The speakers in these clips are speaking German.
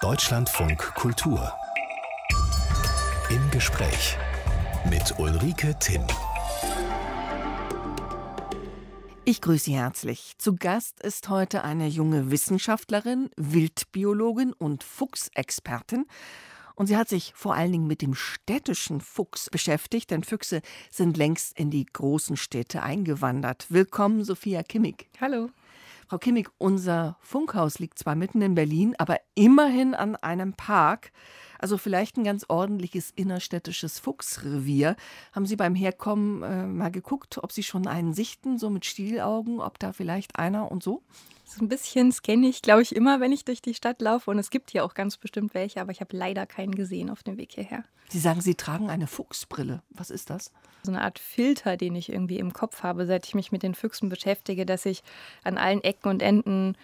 Deutschlandfunk Kultur. Im Gespräch mit Ulrike Timm. Ich grüße Sie herzlich. Zu Gast ist heute eine junge Wissenschaftlerin, Wildbiologin und Fuchsexpertin. Und sie hat sich vor allen Dingen mit dem städtischen Fuchs beschäftigt, denn Füchse sind längst in die großen Städte eingewandert. Willkommen, Sophia Kimmig. Hallo. Frau Kimmig, unser Funkhaus liegt zwar mitten in Berlin, aber immerhin an einem Park. Also vielleicht ein ganz ordentliches innerstädtisches Fuchsrevier. Haben Sie beim Herkommen äh, mal geguckt, ob Sie schon einen sichten, so mit Stielaugen, ob da vielleicht einer und so? So ein bisschen scanne ich, glaube ich, immer, wenn ich durch die Stadt laufe. Und es gibt hier auch ganz bestimmt welche, aber ich habe leider keinen gesehen auf dem Weg hierher. Sie sagen, Sie tragen eine Fuchsbrille. Was ist das? So eine Art Filter, den ich irgendwie im Kopf habe, seit ich mich mit den Füchsen beschäftige, dass ich an allen Ecken und Enden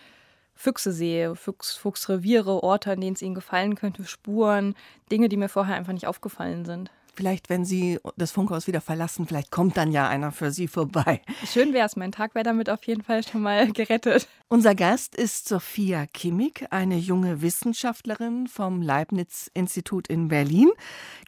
Füchse sehe, Fuchs, Fuchsreviere, Orte, an denen es ihnen gefallen könnte, Spuren, Dinge, die mir vorher einfach nicht aufgefallen sind. Vielleicht, wenn Sie das Funkhaus wieder verlassen, vielleicht kommt dann ja einer für Sie vorbei. Schön wäre es, mein Tag wäre damit auf jeden Fall schon mal gerettet. Unser Gast ist Sophia Kimmig, eine junge Wissenschaftlerin vom Leibniz-Institut in Berlin.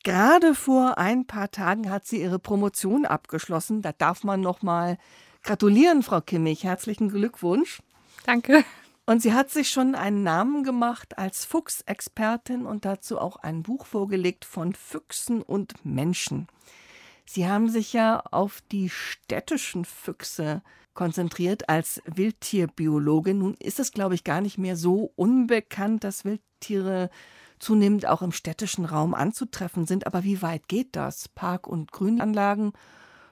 Gerade vor ein paar Tagen hat sie ihre Promotion abgeschlossen. Da darf man noch mal gratulieren, Frau Kimmig. Herzlichen Glückwunsch. Danke. Und sie hat sich schon einen Namen gemacht als Fuchsexpertin und dazu auch ein Buch vorgelegt von Füchsen und Menschen. Sie haben sich ja auf die städtischen Füchse konzentriert als Wildtierbiologin. Nun ist es, glaube ich, gar nicht mehr so unbekannt, dass Wildtiere zunehmend auch im städtischen Raum anzutreffen sind. Aber wie weit geht das? Park- und Grünanlagen?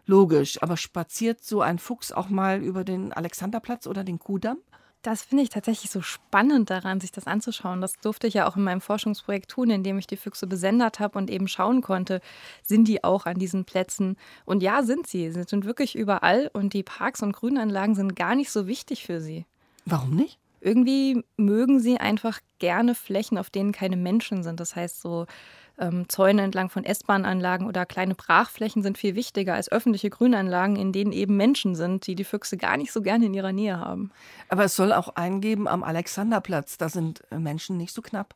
Logisch, aber spaziert so ein Fuchs auch mal über den Alexanderplatz oder den Kudamm? Das finde ich tatsächlich so spannend daran, sich das anzuschauen. Das durfte ich ja auch in meinem Forschungsprojekt tun, indem ich die Füchse besendet habe und eben schauen konnte, sind die auch an diesen Plätzen? Und ja, sind sie. Sie sind wirklich überall und die Parks und Grünanlagen sind gar nicht so wichtig für sie. Warum nicht? Irgendwie mögen sie einfach gerne Flächen, auf denen keine Menschen sind. Das heißt so ähm, Zäune entlang von S-Bahn-Anlagen oder kleine Brachflächen sind viel wichtiger als öffentliche Grünanlagen, in denen eben Menschen sind, die die Füchse gar nicht so gerne in ihrer Nähe haben. Aber es soll auch einen geben am Alexanderplatz. Da sind Menschen nicht so knapp.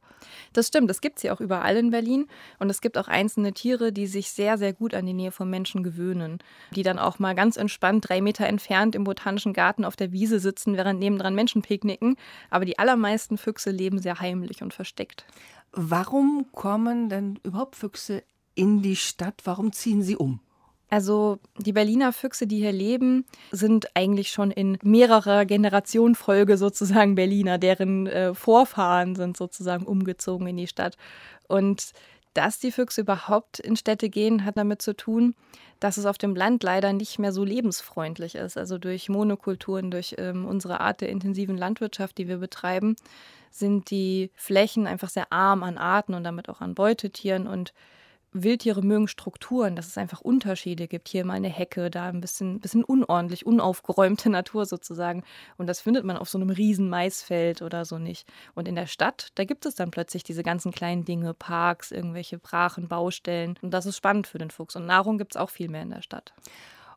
Das stimmt, das gibt es ja auch überall in Berlin. Und es gibt auch einzelne Tiere, die sich sehr, sehr gut an die Nähe von Menschen gewöhnen. Die dann auch mal ganz entspannt drei Meter entfernt im Botanischen Garten auf der Wiese sitzen, während nebendran Menschen picknicken. Aber die allermeisten Füchse leben sehr heimlich und versteckt. Warum kommen denn überhaupt Füchse in die Stadt? Warum ziehen sie um? Also die Berliner Füchse, die hier leben, sind eigentlich schon in mehrerer Generation Folge sozusagen Berliner. Deren äh, Vorfahren sind sozusagen umgezogen in die Stadt. Und dass die Füchse überhaupt in Städte gehen, hat damit zu tun, dass es auf dem Land leider nicht mehr so lebensfreundlich ist. Also durch Monokulturen, durch ähm, unsere Art der intensiven Landwirtschaft, die wir betreiben, sind die Flächen einfach sehr arm an Arten und damit auch an Beutetieren und Wildtiere mögen Strukturen, dass es einfach Unterschiede gibt. Hier mal eine Hecke, da ein bisschen, bisschen unordentlich, unaufgeräumte Natur sozusagen. Und das findet man auf so einem riesen Maisfeld oder so nicht. Und in der Stadt, da gibt es dann plötzlich diese ganzen kleinen Dinge, Parks, irgendwelche Brachen, Baustellen. Und das ist spannend für den Fuchs. Und Nahrung gibt es auch viel mehr in der Stadt.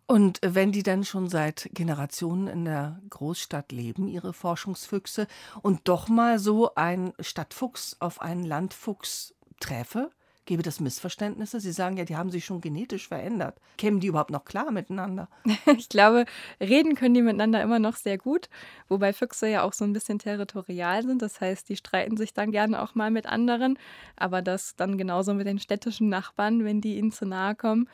Und wenn die dann schon seit Generationen in der Großstadt leben, ihre Forschungsfüchse, und doch mal so ein Stadtfuchs auf einen Landfuchs träfe, Gäbe das Missverständnisse? Sie sagen ja, die haben sich schon genetisch verändert. Kämen die überhaupt noch klar miteinander? Ich glaube, reden können die miteinander immer noch sehr gut, wobei Füchse ja auch so ein bisschen territorial sind. Das heißt, die streiten sich dann gerne auch mal mit anderen, aber das dann genauso mit den städtischen Nachbarn, wenn die ihnen zu nahe kommen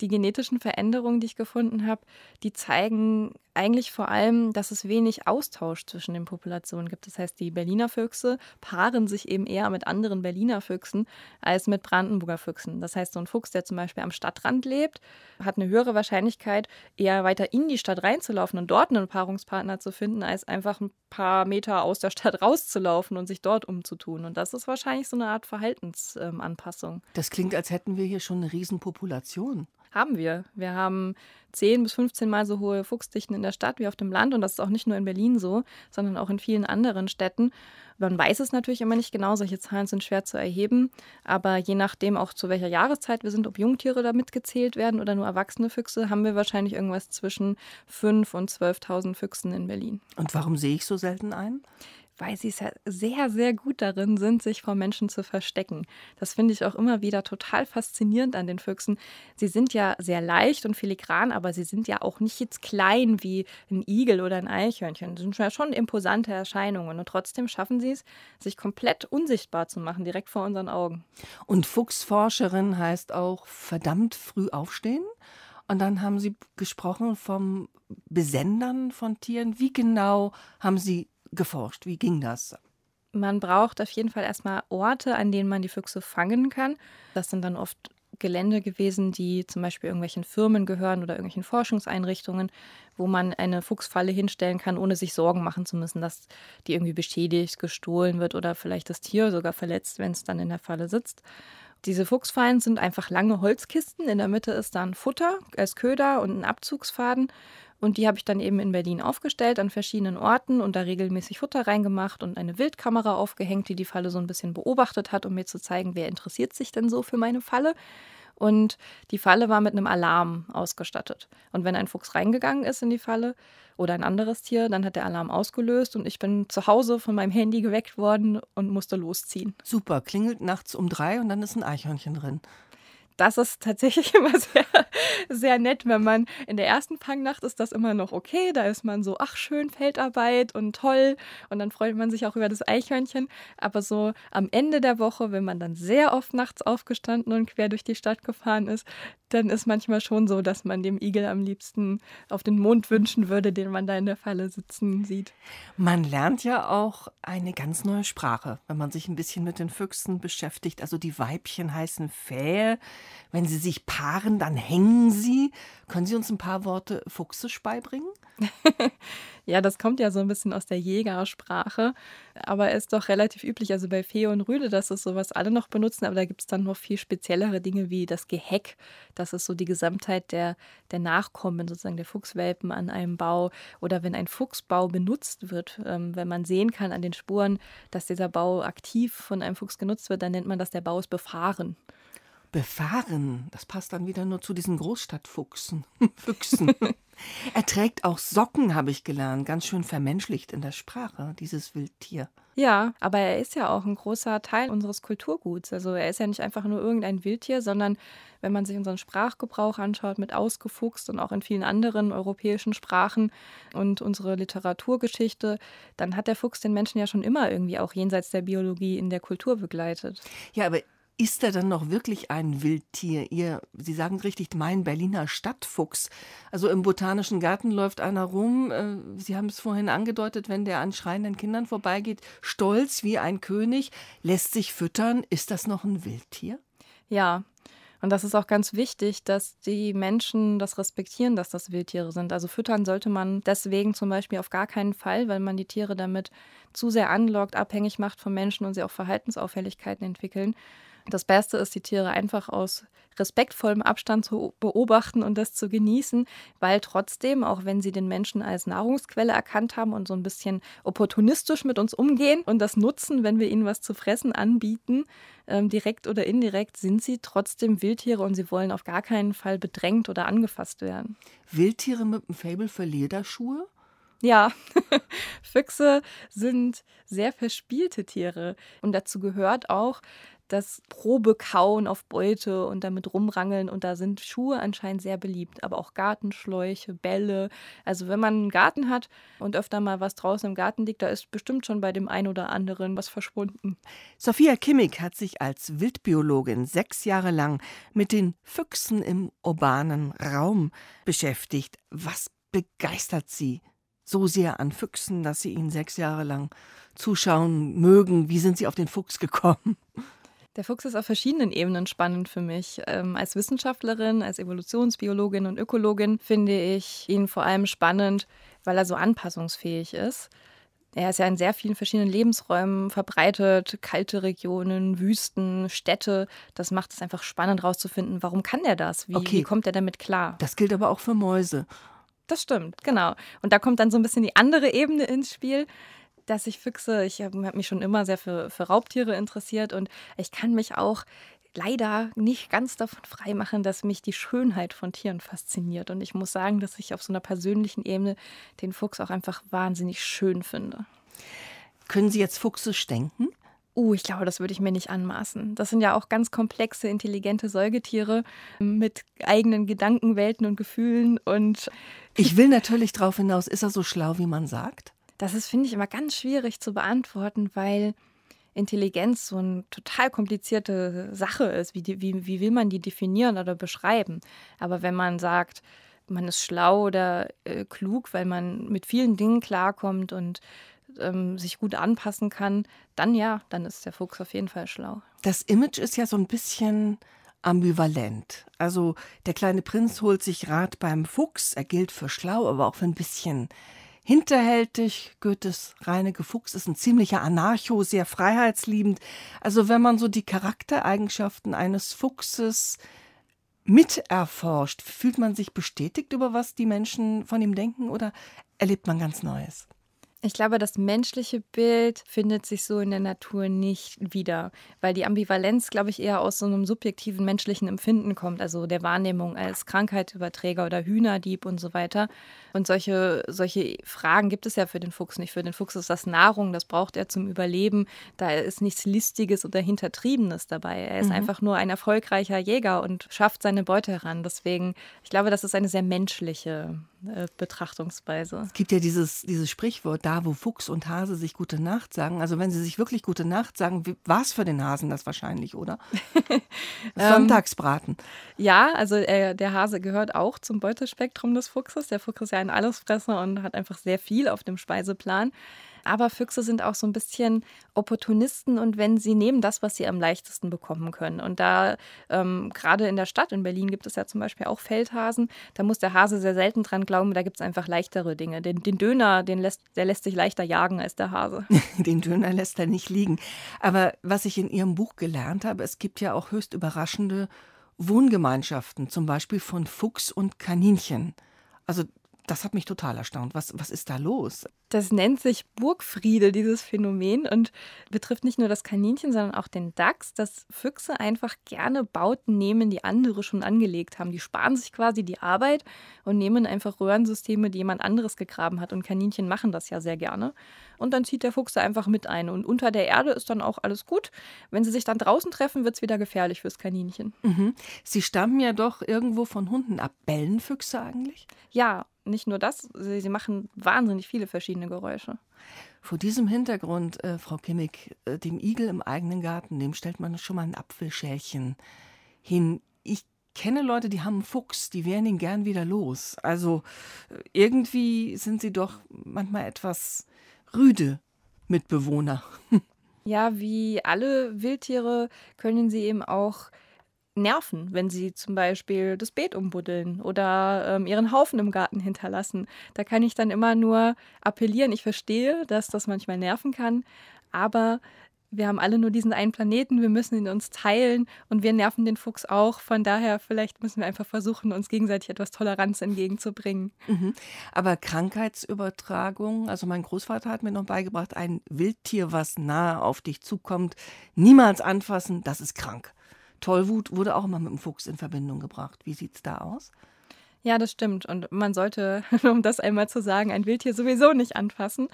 die genetischen Veränderungen, die ich gefunden habe, die zeigen eigentlich vor allem, dass es wenig Austausch zwischen den Populationen gibt. Das heißt, die Berliner Füchse paaren sich eben eher mit anderen Berliner Füchsen als mit Brandenburger Füchsen. Das heißt, so ein Fuchs, der zum Beispiel am Stadtrand lebt, hat eine höhere Wahrscheinlichkeit, eher weiter in die Stadt reinzulaufen und dort einen Paarungspartner zu finden, als einfach ein paar Meter aus der Stadt rauszulaufen und sich dort umzutun. Und das ist wahrscheinlich so eine Art Verhaltensanpassung. Das klingt, als hätten wir hier schon eine Riesenpopulation. Haben wir. Wir haben 10 bis 15 Mal so hohe Fuchsdichten in der Stadt wie auf dem Land. Und das ist auch nicht nur in Berlin so, sondern auch in vielen anderen Städten. Man weiß es natürlich immer nicht genau, solche Zahlen sind schwer zu erheben. Aber je nachdem auch zu welcher Jahreszeit wir sind, ob Jungtiere da mitgezählt werden oder nur erwachsene Füchse, haben wir wahrscheinlich irgendwas zwischen 5.000 und 12.000 Füchsen in Berlin. Und warum sehe ich so selten einen? Weil sie sehr, sehr gut darin sind, sich vor Menschen zu verstecken. Das finde ich auch immer wieder total faszinierend an den Füchsen. Sie sind ja sehr leicht und filigran, aber sie sind ja auch nicht jetzt klein wie ein Igel oder ein Eichhörnchen. Das sind ja schon imposante Erscheinungen und trotzdem schaffen sie es, sich komplett unsichtbar zu machen, direkt vor unseren Augen. Und Fuchsforscherin heißt auch verdammt früh aufstehen? Und dann haben Sie gesprochen vom Besendern von Tieren. Wie genau haben Sie geforscht? Wie ging das? Man braucht auf jeden Fall erstmal Orte, an denen man die Füchse fangen kann. Das sind dann oft Gelände gewesen, die zum Beispiel irgendwelchen Firmen gehören oder irgendwelchen Forschungseinrichtungen, wo man eine Fuchsfalle hinstellen kann, ohne sich Sorgen machen zu müssen, dass die irgendwie beschädigt, gestohlen wird oder vielleicht das Tier sogar verletzt, wenn es dann in der Falle sitzt. Diese Fuchsfallen sind einfach lange Holzkisten. In der Mitte ist dann Futter als Köder und ein Abzugsfaden. Und die habe ich dann eben in Berlin aufgestellt an verschiedenen Orten und da regelmäßig Futter reingemacht und eine Wildkamera aufgehängt, die die Falle so ein bisschen beobachtet hat, um mir zu zeigen, wer interessiert sich denn so für meine Falle. Und die Falle war mit einem Alarm ausgestattet. Und wenn ein Fuchs reingegangen ist in die Falle oder ein anderes Tier, dann hat der Alarm ausgelöst und ich bin zu Hause von meinem Handy geweckt worden und musste losziehen. Super, klingelt nachts um drei und dann ist ein Eichhörnchen drin das ist tatsächlich immer sehr, sehr nett, wenn man in der ersten Fangnacht ist das immer noch okay. Da ist man so, ach schön, Feldarbeit und toll. Und dann freut man sich auch über das Eichhörnchen. Aber so am Ende der Woche, wenn man dann sehr oft nachts aufgestanden und quer durch die Stadt gefahren ist, dann ist manchmal schon so, dass man dem Igel am liebsten auf den Mond wünschen würde, den man da in der Falle sitzen sieht. Man lernt ja auch eine ganz neue Sprache, wenn man sich ein bisschen mit den Füchsen beschäftigt. Also die Weibchen heißen Fähe. Wenn sie sich paaren, dann hängen sie. Können Sie uns ein paar Worte Fuchsisch beibringen? ja, das kommt ja so ein bisschen aus der Jägersprache, aber ist doch relativ üblich, also bei Fee und Rüde, dass es sowas alle noch benutzen, aber da gibt es dann noch viel speziellere Dinge wie das Geheck. Das ist so die Gesamtheit der, der Nachkommen, sozusagen der Fuchswelpen an einem Bau. Oder wenn ein Fuchsbau benutzt wird, ähm, wenn man sehen kann an den Spuren, dass dieser Bau aktiv von einem Fuchs genutzt wird, dann nennt man das, der Bau ist befahren. Befahren, das passt dann wieder nur zu diesen Großstadtfuchsen. Füchsen. er trägt auch Socken, habe ich gelernt, ganz schön vermenschlicht in der Sprache, dieses Wildtier. Ja, aber er ist ja auch ein großer Teil unseres Kulturguts. Also er ist ja nicht einfach nur irgendein Wildtier, sondern wenn man sich unseren Sprachgebrauch anschaut, mit ausgefuchst und auch in vielen anderen europäischen Sprachen und unsere Literaturgeschichte, dann hat der Fuchs den Menschen ja schon immer irgendwie auch jenseits der Biologie in der Kultur begleitet. Ja, aber ist er dann noch wirklich ein Wildtier? Ihr, Sie sagen richtig, mein Berliner Stadtfuchs. Also im Botanischen Garten läuft einer rum, äh, Sie haben es vorhin angedeutet, wenn der an schreienden Kindern vorbeigeht, stolz wie ein König, lässt sich füttern. Ist das noch ein Wildtier? Ja, und das ist auch ganz wichtig, dass die Menschen das respektieren, dass das Wildtiere sind. Also füttern sollte man deswegen zum Beispiel auf gar keinen Fall, weil man die Tiere damit zu sehr anlockt, abhängig macht von Menschen und sie auch Verhaltensauffälligkeiten entwickeln. Das Beste ist, die Tiere einfach aus respektvollem Abstand zu beobachten und das zu genießen, weil trotzdem, auch wenn sie den Menschen als Nahrungsquelle erkannt haben und so ein bisschen opportunistisch mit uns umgehen und das nutzen, wenn wir ihnen was zu fressen anbieten, ähm, direkt oder indirekt, sind sie trotzdem Wildtiere und sie wollen auf gar keinen Fall bedrängt oder angefasst werden. Wildtiere mit einem Fabel für Lederschuhe? Ja, Füchse sind sehr verspielte Tiere und dazu gehört auch, das Probekauen auf Beute und damit rumrangeln. Und da sind Schuhe anscheinend sehr beliebt, aber auch Gartenschläuche, Bälle. Also wenn man einen Garten hat und öfter mal was draußen im Garten liegt, da ist bestimmt schon bei dem einen oder anderen was verschwunden. Sophia Kimmig hat sich als Wildbiologin sechs Jahre lang mit den Füchsen im urbanen Raum beschäftigt. Was begeistert sie so sehr an Füchsen, dass sie ihnen sechs Jahre lang zuschauen mögen? Wie sind sie auf den Fuchs gekommen? Der Fuchs ist auf verschiedenen Ebenen spannend für mich. Ähm, als Wissenschaftlerin, als Evolutionsbiologin und Ökologin finde ich ihn vor allem spannend, weil er so anpassungsfähig ist. Er ist ja in sehr vielen verschiedenen Lebensräumen verbreitet, kalte Regionen, Wüsten, Städte. Das macht es einfach spannend herauszufinden, warum kann er das? Wie, okay. wie kommt er damit klar? Das gilt aber auch für Mäuse. Das stimmt, genau. Und da kommt dann so ein bisschen die andere Ebene ins Spiel dass ich Füchse, ich habe hab mich schon immer sehr für, für Raubtiere interessiert und ich kann mich auch leider nicht ganz davon freimachen, dass mich die Schönheit von Tieren fasziniert. Und ich muss sagen, dass ich auf so einer persönlichen Ebene den Fuchs auch einfach wahnsinnig schön finde. Können Sie jetzt fuchsisch denken? Uh, ich glaube, das würde ich mir nicht anmaßen. Das sind ja auch ganz komplexe, intelligente Säugetiere mit eigenen Gedankenwelten und Gefühlen. Und ich will natürlich darauf hinaus, ist er so schlau, wie man sagt? Das ist, finde ich, immer ganz schwierig zu beantworten, weil Intelligenz so eine total komplizierte Sache ist. Wie, wie, wie will man die definieren oder beschreiben? Aber wenn man sagt, man ist schlau oder äh, klug, weil man mit vielen Dingen klarkommt und ähm, sich gut anpassen kann, dann ja, dann ist der Fuchs auf jeden Fall schlau. Das Image ist ja so ein bisschen ambivalent. Also der kleine Prinz holt sich Rat beim Fuchs, er gilt für schlau, aber auch für ein bisschen hinterhältig. Goethes Reineke Fuchs ist ein ziemlicher Anarcho, sehr freiheitsliebend. Also wenn man so die Charaktereigenschaften eines Fuchses miterforscht, fühlt man sich bestätigt über was die Menschen von ihm denken oder erlebt man ganz Neues? Ich glaube, das menschliche Bild findet sich so in der Natur nicht wieder, weil die Ambivalenz, glaube ich, eher aus so einem subjektiven menschlichen Empfinden kommt, also der Wahrnehmung als Krankheitsüberträger oder Hühnerdieb und so weiter. Und solche, solche Fragen gibt es ja für den Fuchs nicht. Für den Fuchs ist das Nahrung, das braucht er zum Überleben. Da ist nichts Listiges oder Hintertriebenes dabei. Er ist mhm. einfach nur ein erfolgreicher Jäger und schafft seine Beute heran. Deswegen, ich glaube, das ist eine sehr menschliche äh, Betrachtungsweise. Es gibt ja dieses, dieses Sprichwort, da wo Fuchs und Hase sich gute Nacht sagen. Also wenn sie sich wirklich gute Nacht sagen, war es für den Hasen das wahrscheinlich, oder? Ähm, Sonntagsbraten. ja, also äh, der Hase gehört auch zum Beutespektrum des Fuchses. Der Fuchs ist ja ein Allesfresser und hat einfach sehr viel auf dem Speiseplan. Aber Füchse sind auch so ein bisschen Opportunisten und wenn sie nehmen das, was sie am leichtesten bekommen können. Und da, ähm, gerade in der Stadt, in Berlin gibt es ja zum Beispiel auch Feldhasen, da muss der Hase sehr selten dran glauben, da gibt es einfach leichtere Dinge. Den, den Döner, den lässt, der lässt sich leichter jagen als der Hase. den Döner lässt er nicht liegen. Aber was ich in Ihrem Buch gelernt habe, es gibt ja auch höchst überraschende Wohngemeinschaften, zum Beispiel von Fuchs und Kaninchen. Also das hat mich total erstaunt. Was, was ist da los? Das nennt sich Burgfriede, dieses Phänomen, und betrifft nicht nur das Kaninchen, sondern auch den Dachs, dass Füchse einfach gerne Bauten nehmen, die andere schon angelegt haben. Die sparen sich quasi die Arbeit und nehmen einfach Röhrensysteme, die jemand anderes gegraben hat. Und Kaninchen machen das ja sehr gerne. Und dann zieht der Fuchs da einfach mit ein. Und unter der Erde ist dann auch alles gut. Wenn sie sich dann draußen treffen, wird es wieder gefährlich fürs Kaninchen. Mhm. Sie stammen ja doch irgendwo von Hunden ab. Bellen Füchse eigentlich? Ja, nicht nur das, sie, sie, machen wahnsinnig viele verschiedene Geräusche. Vor diesem Hintergrund, äh, Frau Kimmig, äh, dem Igel im eigenen Garten, dem stellt man schon mal ein Apfelschälchen hin. Ich kenne Leute, die haben einen Fuchs, die wären ihn gern wieder los. Also äh, irgendwie sind sie doch manchmal etwas rüde Mitbewohner. Ja, wie alle Wildtiere können sie eben auch nerven, wenn sie zum Beispiel das Beet umbuddeln oder ähm, ihren Haufen im Garten hinterlassen. Da kann ich dann immer nur appellieren. Ich verstehe, dass das manchmal nerven kann, aber wir haben alle nur diesen einen Planeten, wir müssen ihn uns teilen und wir nerven den Fuchs auch. Von daher, vielleicht müssen wir einfach versuchen, uns gegenseitig etwas Toleranz entgegenzubringen. Mhm. Aber Krankheitsübertragung, also mein Großvater hat mir noch beigebracht, ein Wildtier, was nahe auf dich zukommt, niemals anfassen, das ist krank. Tollwut wurde auch immer mit dem Fuchs in Verbindung gebracht. Wie sieht es da aus? Ja, das stimmt. Und man sollte, um das einmal zu sagen, ein Wildtier sowieso nicht anfassen.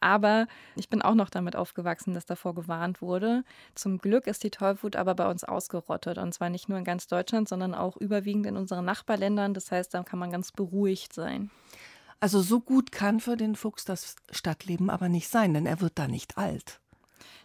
Aber ich bin auch noch damit aufgewachsen, dass davor gewarnt wurde. Zum Glück ist die Tollwut aber bei uns ausgerottet. Und zwar nicht nur in ganz Deutschland, sondern auch überwiegend in unseren Nachbarländern. Das heißt, da kann man ganz beruhigt sein. Also so gut kann für den Fuchs das Stadtleben aber nicht sein, denn er wird da nicht alt.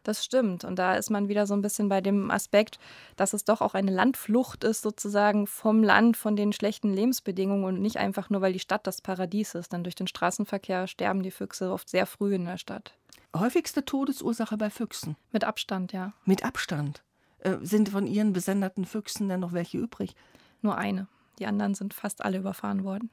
Das stimmt. Und da ist man wieder so ein bisschen bei dem Aspekt, dass es doch auch eine Landflucht ist, sozusagen vom Land, von den schlechten Lebensbedingungen und nicht einfach nur, weil die Stadt das Paradies ist. Denn durch den Straßenverkehr sterben die Füchse oft sehr früh in der Stadt. Häufigste Todesursache bei Füchsen? Mit Abstand, ja. Mit Abstand? Äh, sind von Ihren besenderten Füchsen denn noch welche übrig? Nur eine. Die anderen sind fast alle überfahren worden.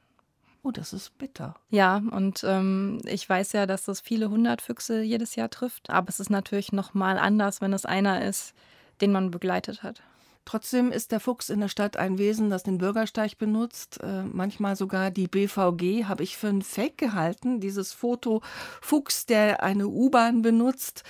Oh, das ist bitter. Ja, und ähm, ich weiß ja, dass das viele hundert Füchse jedes Jahr trifft. Aber es ist natürlich noch mal anders, wenn es einer ist, den man begleitet hat. Trotzdem ist der Fuchs in der Stadt ein Wesen, das den Bürgersteig benutzt. Äh, manchmal sogar die BVG habe ich für ein Fake gehalten. Dieses Foto Fuchs, der eine U-Bahn benutzt,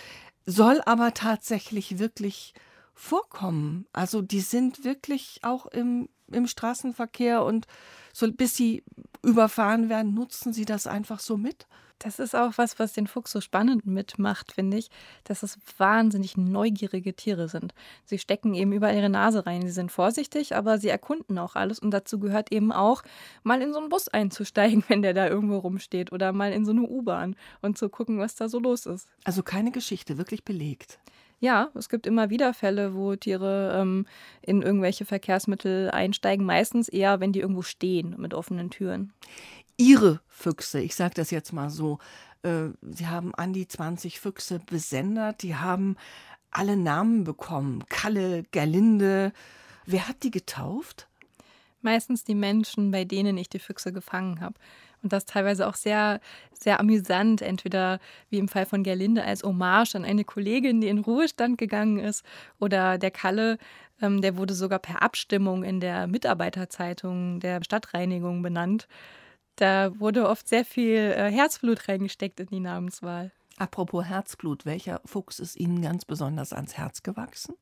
soll aber tatsächlich wirklich vorkommen. Also die sind wirklich auch im, im Straßenverkehr und so bis sie überfahren werden, nutzen sie das einfach so mit. Das ist auch was, was den Fuchs so spannend mitmacht, finde ich, dass es wahnsinnig neugierige Tiere sind. Sie stecken eben überall ihre Nase rein. Sie sind vorsichtig, aber sie erkunden auch alles. Und dazu gehört eben auch, mal in so einen Bus einzusteigen, wenn der da irgendwo rumsteht. Oder mal in so eine U-Bahn und zu gucken, was da so los ist. Also keine Geschichte, wirklich belegt. Ja, es gibt immer wieder Fälle, wo Tiere ähm, in irgendwelche Verkehrsmittel einsteigen. Meistens eher, wenn die irgendwo stehen mit offenen Türen ihre Füchse, ich sage das jetzt mal so, äh, sie haben an die 20 Füchse besendet, die haben alle Namen bekommen. Kalle, Gerlinde. Wer hat die getauft? Meistens die Menschen, bei denen ich die Füchse gefangen habe. Und das teilweise auch sehr, sehr amüsant, entweder wie im Fall von Gerlinde als Hommage an eine Kollegin, die in Ruhestand gegangen ist, oder der Kalle, ähm, der wurde sogar per Abstimmung in der Mitarbeiterzeitung der Stadtreinigung benannt. Da wurde oft sehr viel äh, Herzblut reingesteckt in die Namenswahl. Apropos Herzblut, welcher Fuchs ist Ihnen ganz besonders ans Herz gewachsen?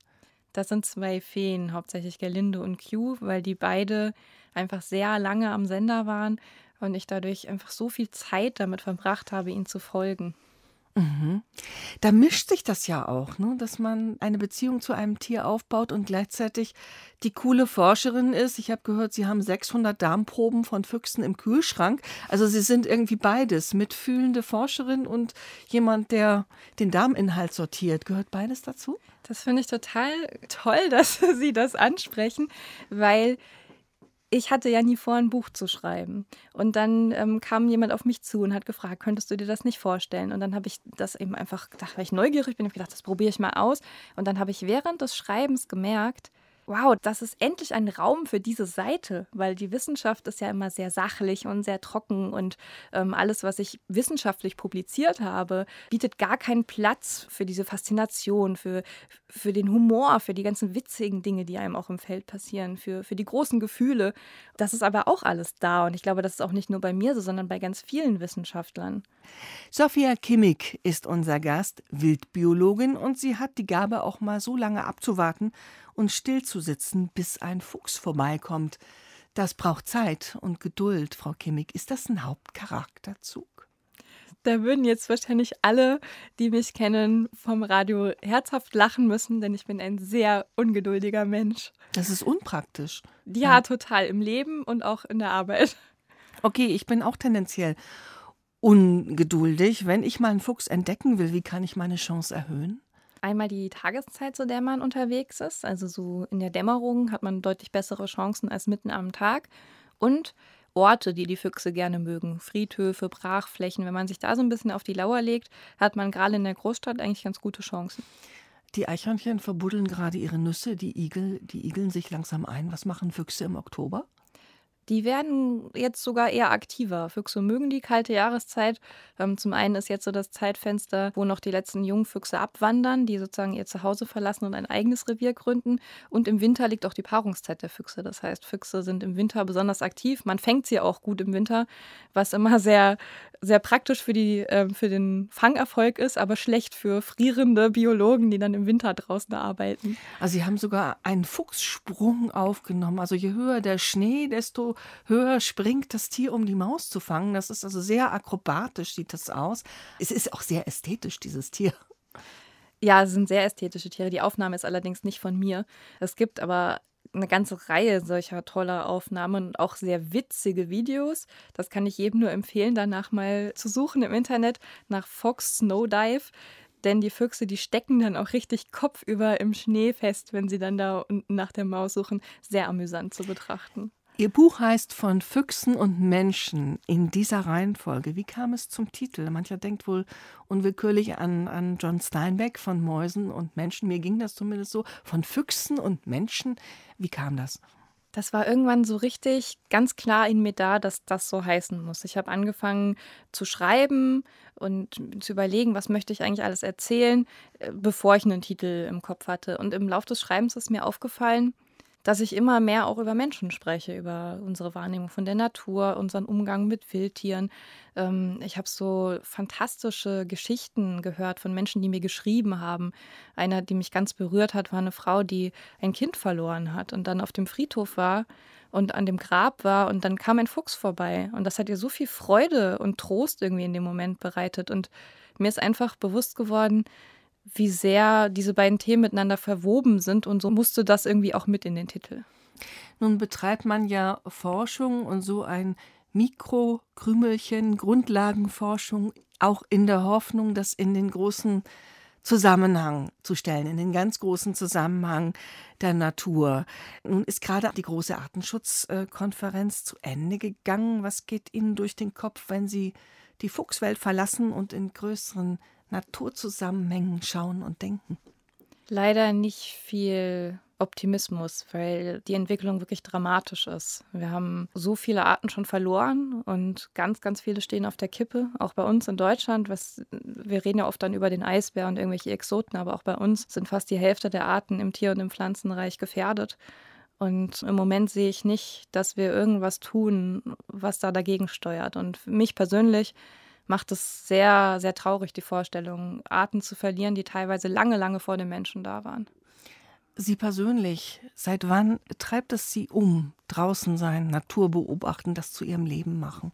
Das sind zwei Feen, hauptsächlich Gerlinde und Q, weil die beide einfach sehr lange am Sender waren und ich dadurch einfach so viel Zeit damit verbracht habe, ihnen zu folgen. Mhm. Da mischt sich das ja auch, ne? dass man eine Beziehung zu einem Tier aufbaut und gleichzeitig die coole Forscherin ist. Ich habe gehört, Sie haben 600 Darmproben von Füchsen im Kühlschrank. Also Sie sind irgendwie beides, mitfühlende Forscherin und jemand, der den Darminhalt sortiert. Gehört beides dazu? Das finde ich total toll, dass Sie das ansprechen, weil ich hatte ja nie vor, ein Buch zu schreiben. Und dann ähm, kam jemand auf mich zu und hat gefragt, könntest du dir das nicht vorstellen? Und dann habe ich das eben einfach gedacht, weil ich neugierig bin, habe gedacht, das probiere ich mal aus. Und dann habe ich während des Schreibens gemerkt, wow, das ist endlich ein Raum für diese Seite, weil die Wissenschaft ist ja immer sehr sachlich und sehr trocken und ähm, alles, was ich wissenschaftlich publiziert habe, bietet gar keinen Platz für diese Faszination, für, für den Humor, für die ganzen witzigen Dinge, die einem auch im Feld passieren, für, für die großen Gefühle. Das ist aber auch alles da und ich glaube, das ist auch nicht nur bei mir so, sondern bei ganz vielen Wissenschaftlern. Sophia Kimmig ist unser Gast, Wildbiologin und sie hat die Gabe auch mal so lange abzuwarten und stillzusitzen, bis ein Fuchs vorbeikommt. Das braucht Zeit und Geduld, Frau Kimmig. Ist das ein Hauptcharakterzug? Da würden jetzt wahrscheinlich alle, die mich kennen, vom Radio herzhaft lachen müssen, denn ich bin ein sehr ungeduldiger Mensch. Das ist unpraktisch. Ja, ja, total. Im Leben und auch in der Arbeit. Okay, ich bin auch tendenziell ungeduldig. Wenn ich mal einen Fuchs entdecken will, wie kann ich meine Chance erhöhen? Einmal die Tageszeit, zu der man unterwegs ist. Also so in der Dämmerung hat man deutlich bessere Chancen als mitten am Tag. Und Orte, die die Füchse gerne mögen. Friedhöfe, Brachflächen. Wenn man sich da so ein bisschen auf die Lauer legt, hat man gerade in der Großstadt eigentlich ganz gute Chancen. Die Eichhörnchen verbuddeln gerade ihre Nüsse, die Igel, die igeln sich langsam ein. Was machen Füchse im Oktober? Die werden jetzt sogar eher aktiver. Füchse mögen die kalte Jahreszeit. Ähm, zum einen ist jetzt so das Zeitfenster, wo noch die letzten Jungfüchse abwandern, die sozusagen ihr Zuhause verlassen und ein eigenes Revier gründen. Und im Winter liegt auch die Paarungszeit der Füchse. Das heißt, Füchse sind im Winter besonders aktiv. Man fängt sie auch gut im Winter, was immer sehr sehr praktisch für, die, äh, für den Fangerfolg ist, aber schlecht für frierende Biologen, die dann im Winter draußen arbeiten. Also Sie haben sogar einen Fuchssprung aufgenommen. Also je höher der Schnee, desto höher springt das Tier, um die Maus zu fangen. Das ist also sehr akrobatisch, sieht das aus. Es ist auch sehr ästhetisch, dieses Tier. Ja, es sind sehr ästhetische Tiere. Die Aufnahme ist allerdings nicht von mir. Es gibt aber eine ganze Reihe solcher toller Aufnahmen und auch sehr witzige Videos. Das kann ich jedem nur empfehlen, danach mal zu suchen im Internet nach Fox Snowdive. Denn die Füchse, die stecken dann auch richtig kopfüber im Schnee fest, wenn sie dann da unten nach der Maus suchen. Sehr amüsant zu betrachten. Ihr Buch heißt Von Füchsen und Menschen in dieser Reihenfolge. Wie kam es zum Titel? Mancher denkt wohl unwillkürlich an, an John Steinbeck von Mäusen und Menschen. Mir ging das zumindest so. Von Füchsen und Menschen. Wie kam das? Das war irgendwann so richtig ganz klar in mir da, dass das so heißen muss. Ich habe angefangen zu schreiben und zu überlegen, was möchte ich eigentlich alles erzählen, äh, bevor ich einen Titel im Kopf hatte. Und im Laufe des Schreibens ist mir aufgefallen, dass ich immer mehr auch über Menschen spreche, über unsere Wahrnehmung von der Natur, unseren Umgang mit Wildtieren. Ähm, ich habe so fantastische Geschichten gehört von Menschen, die mir geschrieben haben. Eine, die mich ganz berührt hat, war eine Frau, die ein Kind verloren hat und dann auf dem Friedhof war und an dem Grab war und dann kam ein Fuchs vorbei und das hat ihr so viel Freude und Trost irgendwie in dem Moment bereitet und mir ist einfach bewusst geworden, wie sehr diese beiden Themen miteinander verwoben sind und so musste das irgendwie auch mit in den Titel. Nun betreibt man ja Forschung und so ein Mikrokrümelchen, Grundlagenforschung, auch in der Hoffnung, das in den großen Zusammenhang zu stellen, in den ganz großen Zusammenhang der Natur. Nun ist gerade die große Artenschutzkonferenz zu Ende gegangen. Was geht Ihnen durch den Kopf, wenn Sie die Fuchswelt verlassen und in größeren Naturzusammenhängen schauen und denken? Leider nicht viel Optimismus, weil die Entwicklung wirklich dramatisch ist. Wir haben so viele Arten schon verloren und ganz, ganz viele stehen auf der Kippe. Auch bei uns in Deutschland, was, wir reden ja oft dann über den Eisbär und irgendwelche Exoten, aber auch bei uns sind fast die Hälfte der Arten im Tier- und im Pflanzenreich gefährdet. Und im Moment sehe ich nicht, dass wir irgendwas tun, was da dagegen steuert. Und mich persönlich macht es sehr, sehr traurig, die Vorstellung, Arten zu verlieren, die teilweise lange, lange vor den Menschen da waren. Sie persönlich, seit wann treibt es Sie um, draußen sein, Natur beobachten, das zu Ihrem Leben machen?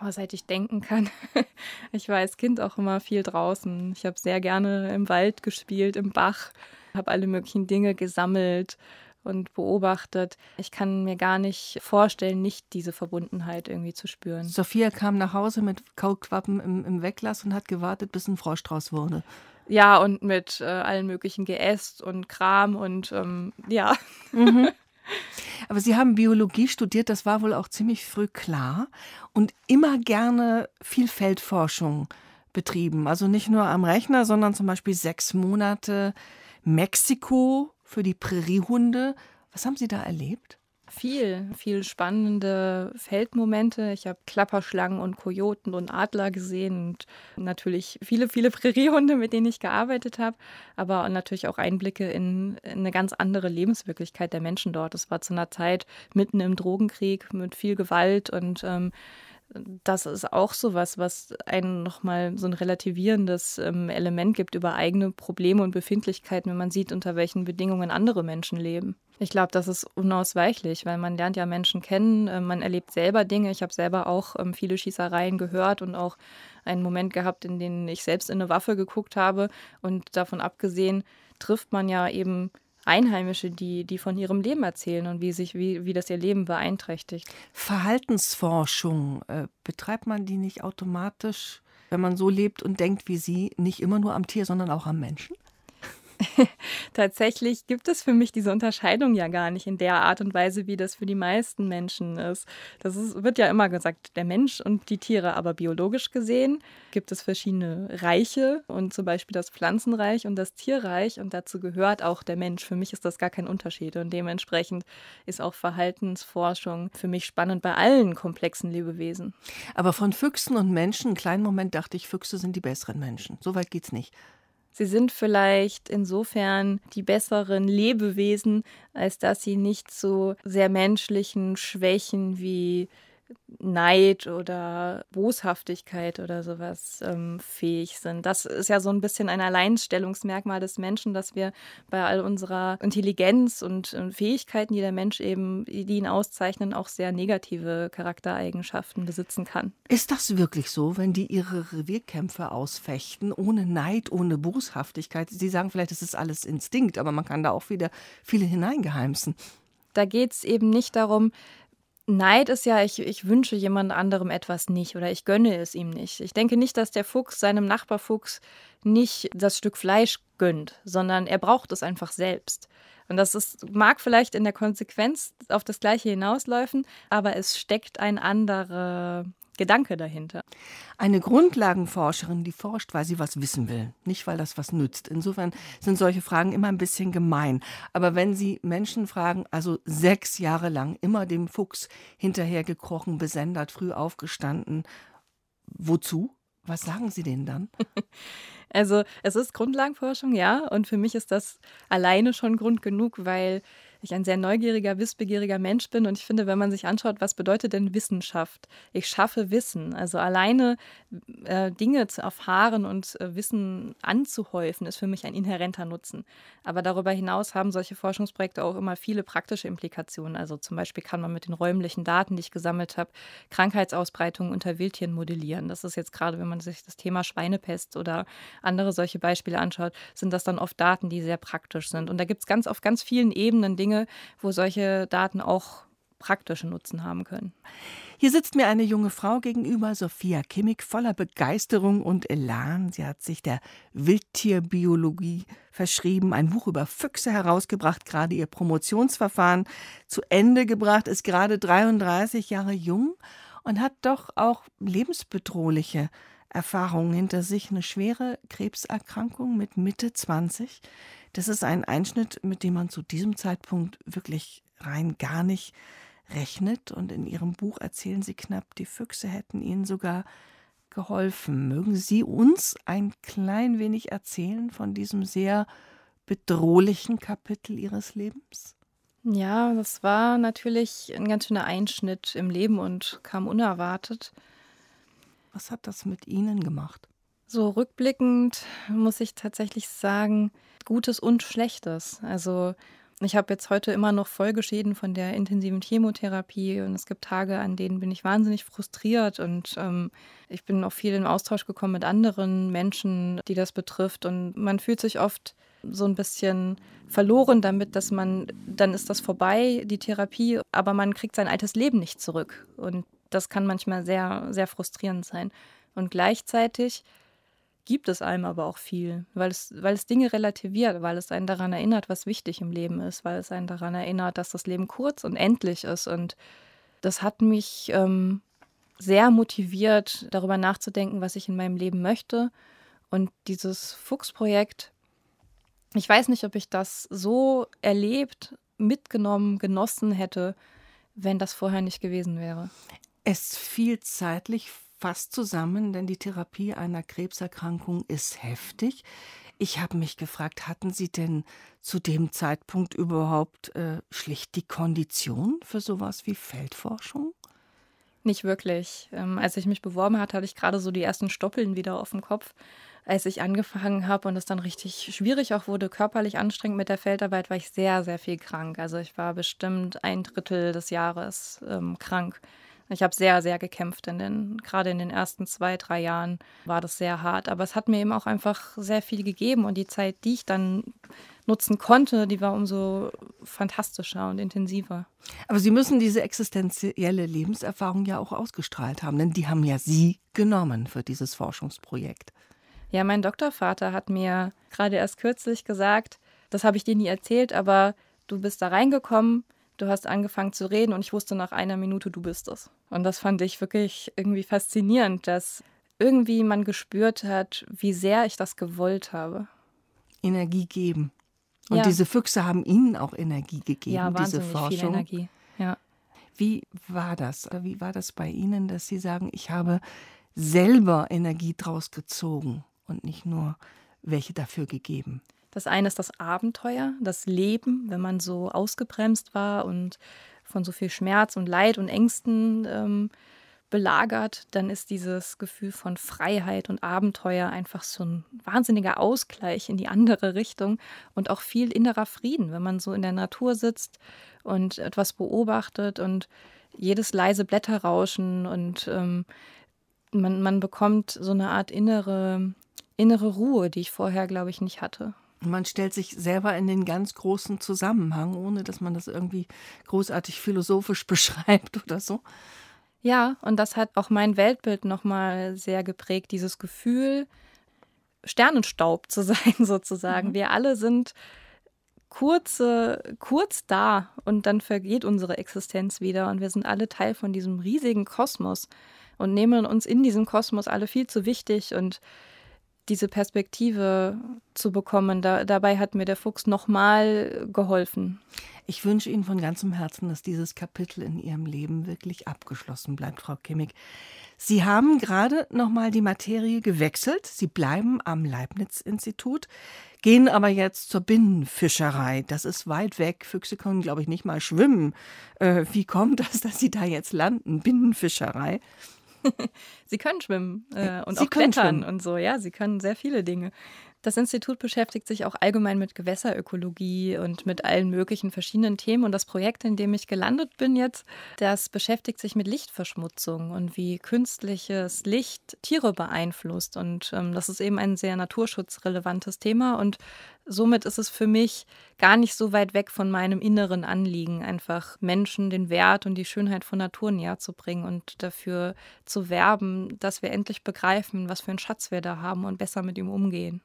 Oh, seit ich denken kann. Ich war als Kind auch immer viel draußen. Ich habe sehr gerne im Wald gespielt, im Bach, habe alle möglichen Dinge gesammelt und beobachtet. Ich kann mir gar nicht vorstellen, nicht diese Verbundenheit irgendwie zu spüren. Sophia kam nach Hause mit Kaulquappen im, im Weglass und hat gewartet, bis ein Frosch draus wurde. Ja, und mit äh, allen möglichen Geäst und Kram und ähm, ja. Mhm. Aber Sie haben Biologie studiert, das war wohl auch ziemlich früh klar und immer gerne viel Feldforschung betrieben. Also nicht nur am Rechner, sondern zum Beispiel sechs Monate Mexiko für die Präriehunde. Was haben Sie da erlebt? Viel, viel spannende Feldmomente. Ich habe Klapperschlangen und Kojoten und Adler gesehen und natürlich viele, viele Präriehunde, mit denen ich gearbeitet habe, aber natürlich auch Einblicke in, in eine ganz andere Lebenswirklichkeit der Menschen dort. Es war zu einer Zeit mitten im Drogenkrieg mit viel Gewalt und ähm, das ist auch so was, was einen nochmal so ein relativierendes ähm, Element gibt über eigene Probleme und Befindlichkeiten, wenn man sieht, unter welchen Bedingungen andere Menschen leben. Ich glaube, das ist unausweichlich, weil man lernt ja Menschen kennen, äh, man erlebt selber Dinge. Ich habe selber auch ähm, viele Schießereien gehört und auch einen Moment gehabt, in dem ich selbst in eine Waffe geguckt habe. Und davon abgesehen trifft man ja eben Einheimische, die, die von ihrem Leben erzählen und wie, sich, wie, wie das ihr Leben beeinträchtigt. Verhaltensforschung, äh, betreibt man die nicht automatisch, wenn man so lebt und denkt wie Sie, nicht immer nur am Tier, sondern auch am Menschen? Tatsächlich gibt es für mich diese Unterscheidung ja gar nicht in der Art und Weise, wie das für die meisten Menschen ist. Das ist, wird ja immer gesagt, der Mensch und die Tiere, aber biologisch gesehen gibt es verschiedene Reiche und zum Beispiel das Pflanzenreich und das Tierreich und dazu gehört auch der Mensch. Für mich ist das gar kein Unterschied und dementsprechend ist auch Verhaltensforschung für mich spannend bei allen komplexen Lebewesen. Aber von Füchsen und Menschen, einen kleinen Moment dachte ich, Füchse sind die besseren Menschen. So weit geht's nicht. Sie sind vielleicht insofern die besseren Lebewesen, als dass sie nicht so sehr menschlichen Schwächen wie Neid oder Boshaftigkeit oder sowas ähm, fähig sind. Das ist ja so ein bisschen ein Alleinstellungsmerkmal des Menschen, dass wir bei all unserer Intelligenz und, und Fähigkeiten, die der Mensch eben, die ihn auszeichnen, auch sehr negative Charaktereigenschaften besitzen kann. Ist das wirklich so, wenn die ihre Revierkämpfe ausfechten, ohne Neid, ohne Boshaftigkeit? Sie sagen vielleicht, es ist alles Instinkt, aber man kann da auch wieder viele hineingeheimsen. Da geht es eben nicht darum, Neid ist ja, ich, ich wünsche jemand anderem etwas nicht oder ich gönne es ihm nicht. Ich denke nicht, dass der Fuchs seinem Nachbarfuchs nicht das Stück Fleisch gönnt, sondern er braucht es einfach selbst. Und das ist, mag vielleicht in der Konsequenz auf das Gleiche hinausläufen, aber es steckt ein anderer Gedanke dahinter. Eine Grundlagenforscherin, die forscht, weil sie was wissen will, nicht weil das was nützt. Insofern sind solche Fragen immer ein bisschen gemein. Aber wenn Sie Menschen fragen, also sechs Jahre lang immer dem Fuchs hinterhergekrochen, besendert, früh aufgestanden, wozu? Was sagen Sie denen dann? Also es ist Grundlagenforschung, ja. Und für mich ist das alleine schon Grund genug, weil ich ein sehr neugieriger, wissbegieriger Mensch bin. Und ich finde, wenn man sich anschaut, was bedeutet denn Wissenschaft? Ich schaffe Wissen. Also alleine äh, Dinge zu erfahren und äh, Wissen anzuhäufen, ist für mich ein inhärenter Nutzen. Aber darüber hinaus haben solche Forschungsprojekte auch immer viele praktische Implikationen. Also zum Beispiel kann man mit den räumlichen Daten, die ich gesammelt habe, Krankheitsausbreitungen unter Wildtieren modellieren. Das ist jetzt gerade, wenn man sich das Thema Schweinepest oder andere solche Beispiele anschaut, sind das dann oft Daten, die sehr praktisch sind. Und da gibt es ganz auf ganz vielen Ebenen Dinge, Dinge, wo solche Daten auch praktische Nutzen haben können. Hier sitzt mir eine junge Frau gegenüber, Sophia Kimmig, voller Begeisterung und Elan. Sie hat sich der Wildtierbiologie verschrieben, ein Buch über Füchse herausgebracht, gerade ihr Promotionsverfahren zu Ende gebracht, ist gerade 33 Jahre jung und hat doch auch lebensbedrohliche Erfahrungen hinter sich. Eine schwere Krebserkrankung mit Mitte 20 das ist ein Einschnitt, mit dem man zu diesem Zeitpunkt wirklich rein gar nicht rechnet. Und in Ihrem Buch erzählen Sie knapp, die Füchse hätten Ihnen sogar geholfen. Mögen Sie uns ein klein wenig erzählen von diesem sehr bedrohlichen Kapitel Ihres Lebens? Ja, das war natürlich ein ganz schöner Einschnitt im Leben und kam unerwartet. Was hat das mit Ihnen gemacht? So rückblickend muss ich tatsächlich sagen, Gutes und Schlechtes. Also ich habe jetzt heute immer noch Folgeschäden von der intensiven Chemotherapie und es gibt Tage, an denen bin ich wahnsinnig frustriert und ähm, ich bin auch viel in Austausch gekommen mit anderen Menschen, die das betrifft und man fühlt sich oft so ein bisschen verloren damit, dass man, dann ist das vorbei, die Therapie, aber man kriegt sein altes Leben nicht zurück und das kann manchmal sehr, sehr frustrierend sein. Und gleichzeitig gibt es einem aber auch viel, weil es, weil es Dinge relativiert, weil es einen daran erinnert, was wichtig im Leben ist, weil es einen daran erinnert, dass das Leben kurz und endlich ist. Und das hat mich ähm, sehr motiviert, darüber nachzudenken, was ich in meinem Leben möchte. Und dieses Fuchsprojekt, ich weiß nicht, ob ich das so erlebt, mitgenommen, genossen hätte, wenn das vorher nicht gewesen wäre. Es fiel zeitlich fast zusammen, denn die Therapie einer Krebserkrankung ist heftig. Ich habe mich gefragt, hatten Sie denn zu dem Zeitpunkt überhaupt äh, schlicht die Kondition für sowas wie Feldforschung? Nicht wirklich. Ähm, als ich mich beworben hatte, hatte ich gerade so die ersten Stoppeln wieder auf dem Kopf. Als ich angefangen habe und es dann richtig schwierig auch wurde, körperlich anstrengend mit der Feldarbeit, war ich sehr, sehr viel krank. Also ich war bestimmt ein Drittel des Jahres ähm, krank. Ich habe sehr, sehr gekämpft. In den, gerade in den ersten zwei, drei Jahren war das sehr hart. Aber es hat mir eben auch einfach sehr viel gegeben. Und die Zeit, die ich dann nutzen konnte, die war umso fantastischer und intensiver. Aber Sie müssen diese existenzielle Lebenserfahrung ja auch ausgestrahlt haben, denn die haben ja Sie genommen für dieses Forschungsprojekt. Ja, mein Doktorvater hat mir gerade erst kürzlich gesagt, das habe ich dir nie erzählt, aber du bist da reingekommen, du hast angefangen zu reden und ich wusste nach einer Minute, du bist es. Und das fand ich wirklich irgendwie faszinierend, dass irgendwie man gespürt hat, wie sehr ich das gewollt habe. Energie geben. Und ja. diese Füchse haben Ihnen auch Energie gegeben, ja, diese Forschung. Viel Energie. Ja. Wie war das? Wie war das bei Ihnen, dass Sie sagen, ich habe selber Energie draus gezogen und nicht nur welche dafür gegeben? Das eine ist das Abenteuer, das Leben, wenn man so ausgebremst war und von so viel Schmerz und Leid und Ängsten ähm, belagert, dann ist dieses Gefühl von Freiheit und Abenteuer einfach so ein wahnsinniger Ausgleich in die andere Richtung und auch viel innerer Frieden, wenn man so in der Natur sitzt und etwas beobachtet und jedes leise Blätterrauschen und ähm, man, man bekommt so eine Art innere, innere Ruhe, die ich vorher, glaube ich, nicht hatte. Man stellt sich selber in den ganz großen Zusammenhang, ohne dass man das irgendwie großartig philosophisch beschreibt oder so. Ja, und das hat auch mein Weltbild nochmal sehr geprägt, dieses Gefühl, Sternenstaub zu sein, sozusagen. Mhm. Wir alle sind kurze, kurz da und dann vergeht unsere Existenz wieder und wir sind alle Teil von diesem riesigen Kosmos und nehmen uns in diesem Kosmos alle viel zu wichtig und diese Perspektive zu bekommen. Da, dabei hat mir der Fuchs nochmal geholfen. Ich wünsche Ihnen von ganzem Herzen, dass dieses Kapitel in Ihrem Leben wirklich abgeschlossen bleibt, Frau Kimmig. Sie haben gerade nochmal die Materie gewechselt. Sie bleiben am Leibniz-Institut, gehen aber jetzt zur Binnenfischerei. Das ist weit weg. Füchse können, glaube ich, nicht mal schwimmen. Äh, wie kommt das, dass Sie da jetzt landen? Binnenfischerei. sie können schwimmen äh, und sie auch klettern schwimmen. und so, ja, sie können sehr viele Dinge. Das Institut beschäftigt sich auch allgemein mit Gewässerökologie und mit allen möglichen verschiedenen Themen. Und das Projekt, in dem ich gelandet bin jetzt, das beschäftigt sich mit Lichtverschmutzung und wie künstliches Licht Tiere beeinflusst. Und ähm, das ist eben ein sehr naturschutzrelevantes Thema. Und somit ist es für mich gar nicht so weit weg von meinem inneren Anliegen, einfach Menschen den Wert und die Schönheit von Natur näher zu bringen und dafür zu werben, dass wir endlich begreifen, was für einen Schatz wir da haben und besser mit ihm umgehen.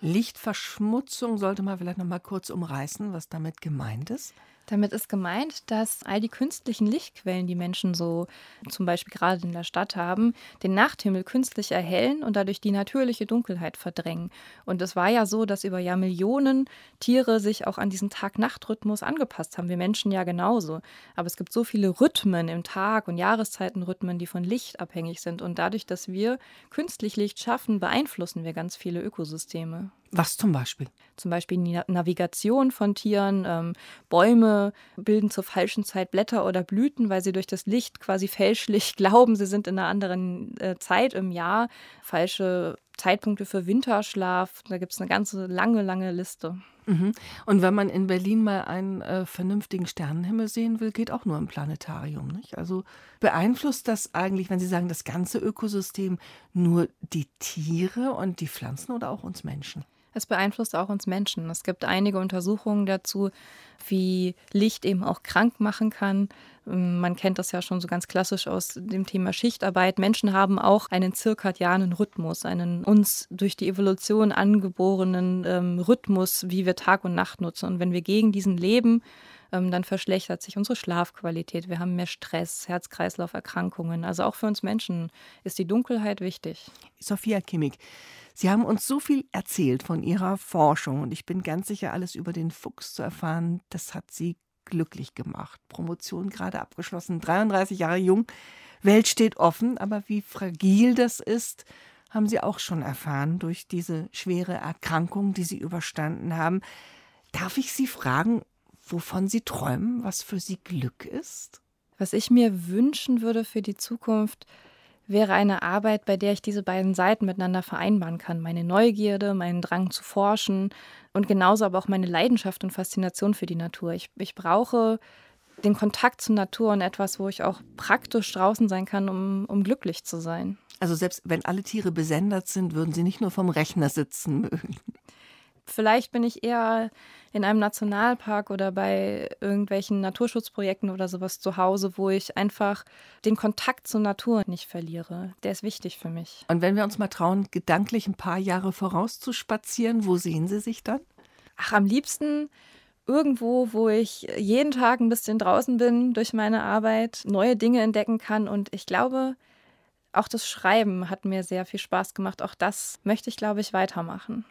Lichtverschmutzung sollte man vielleicht noch mal kurz umreißen, was damit gemeint ist. Damit ist gemeint, dass all die künstlichen Lichtquellen, die Menschen so zum Beispiel gerade in der Stadt haben, den Nachthimmel künstlich erhellen und dadurch die natürliche Dunkelheit verdrängen. Und es war ja so, dass über Jahrmillionen Tiere sich auch an diesen Tag-Nacht-Rhythmus angepasst haben. Wir Menschen ja genauso. Aber es gibt so viele Rhythmen im Tag und Jahreszeitenrhythmen, die von Licht abhängig sind. Und dadurch, dass wir künstlich Licht schaffen, beeinflussen wir ganz viele Ökosysteme. Was zum Beispiel? Zum Beispiel die Navigation von Tieren. Ähm, Bäume bilden zur falschen Zeit Blätter oder Blüten, weil sie durch das Licht quasi fälschlich glauben, sie sind in einer anderen äh, Zeit im Jahr. Falsche Zeitpunkte für Winterschlaf. Da gibt es eine ganze lange, lange Liste. Mhm. Und wenn man in Berlin mal einen äh, vernünftigen Sternenhimmel sehen will, geht auch nur im Planetarium. Nicht? Also beeinflusst das eigentlich, wenn Sie sagen, das ganze Ökosystem nur die Tiere und die Pflanzen oder auch uns Menschen? Es beeinflusst auch uns Menschen. Es gibt einige Untersuchungen dazu, wie Licht eben auch krank machen kann. Ähm, man kennt das ja schon so ganz klassisch aus dem Thema Schichtarbeit. Menschen haben auch einen zirkadianen Rhythmus, einen uns durch die Evolution angeborenen ähm, Rhythmus, wie wir Tag und Nacht nutzen. Und wenn wir gegen diesen leben, dann verschlechtert sich unsere Schlafqualität. Wir haben mehr Stress, Herz-Kreislauf-Erkrankungen. Also auch für uns Menschen ist die Dunkelheit wichtig. Sophia Kimmig, Sie haben uns so viel erzählt von Ihrer Forschung und ich bin ganz sicher, alles über den Fuchs zu erfahren, das hat Sie glücklich gemacht. Promotion gerade abgeschlossen, 33 Jahre jung. Welt steht offen, aber wie fragil das ist, haben Sie auch schon erfahren durch diese schwere Erkrankung, die Sie überstanden haben. Darf ich Sie fragen, wovon Sie träumen, was für Sie Glück ist? Was ich mir wünschen würde für die Zukunft, wäre eine Arbeit, bei der ich diese beiden Seiten miteinander vereinbaren kann. Meine Neugierde, meinen Drang zu forschen und genauso aber auch meine Leidenschaft und Faszination für die Natur. Ich, ich brauche den Kontakt zur Natur und etwas, wo ich auch praktisch draußen sein kann, um, um glücklich zu sein. Also selbst wenn alle Tiere besendet sind, würden sie nicht nur vom Rechner sitzen mögen. Vielleicht bin ich eher in einem Nationalpark oder bei irgendwelchen Naturschutzprojekten oder sowas zu Hause, wo ich einfach den Kontakt zur Natur nicht verliere. Der ist wichtig für mich. Und wenn wir uns mal trauen, gedanklich ein paar Jahre vorauszuspazieren, wo sehen Sie sich dann? Ach, am liebsten irgendwo, wo ich jeden Tag ein bisschen draußen bin durch meine Arbeit, neue Dinge entdecken kann. Und ich glaube, auch das Schreiben hat mir sehr viel Spaß gemacht. Auch das möchte ich, glaube ich, weitermachen.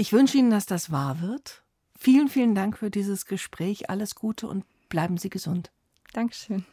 Ich wünsche Ihnen, dass das wahr wird. Vielen, vielen Dank für dieses Gespräch. Alles Gute und bleiben Sie gesund. Dankeschön.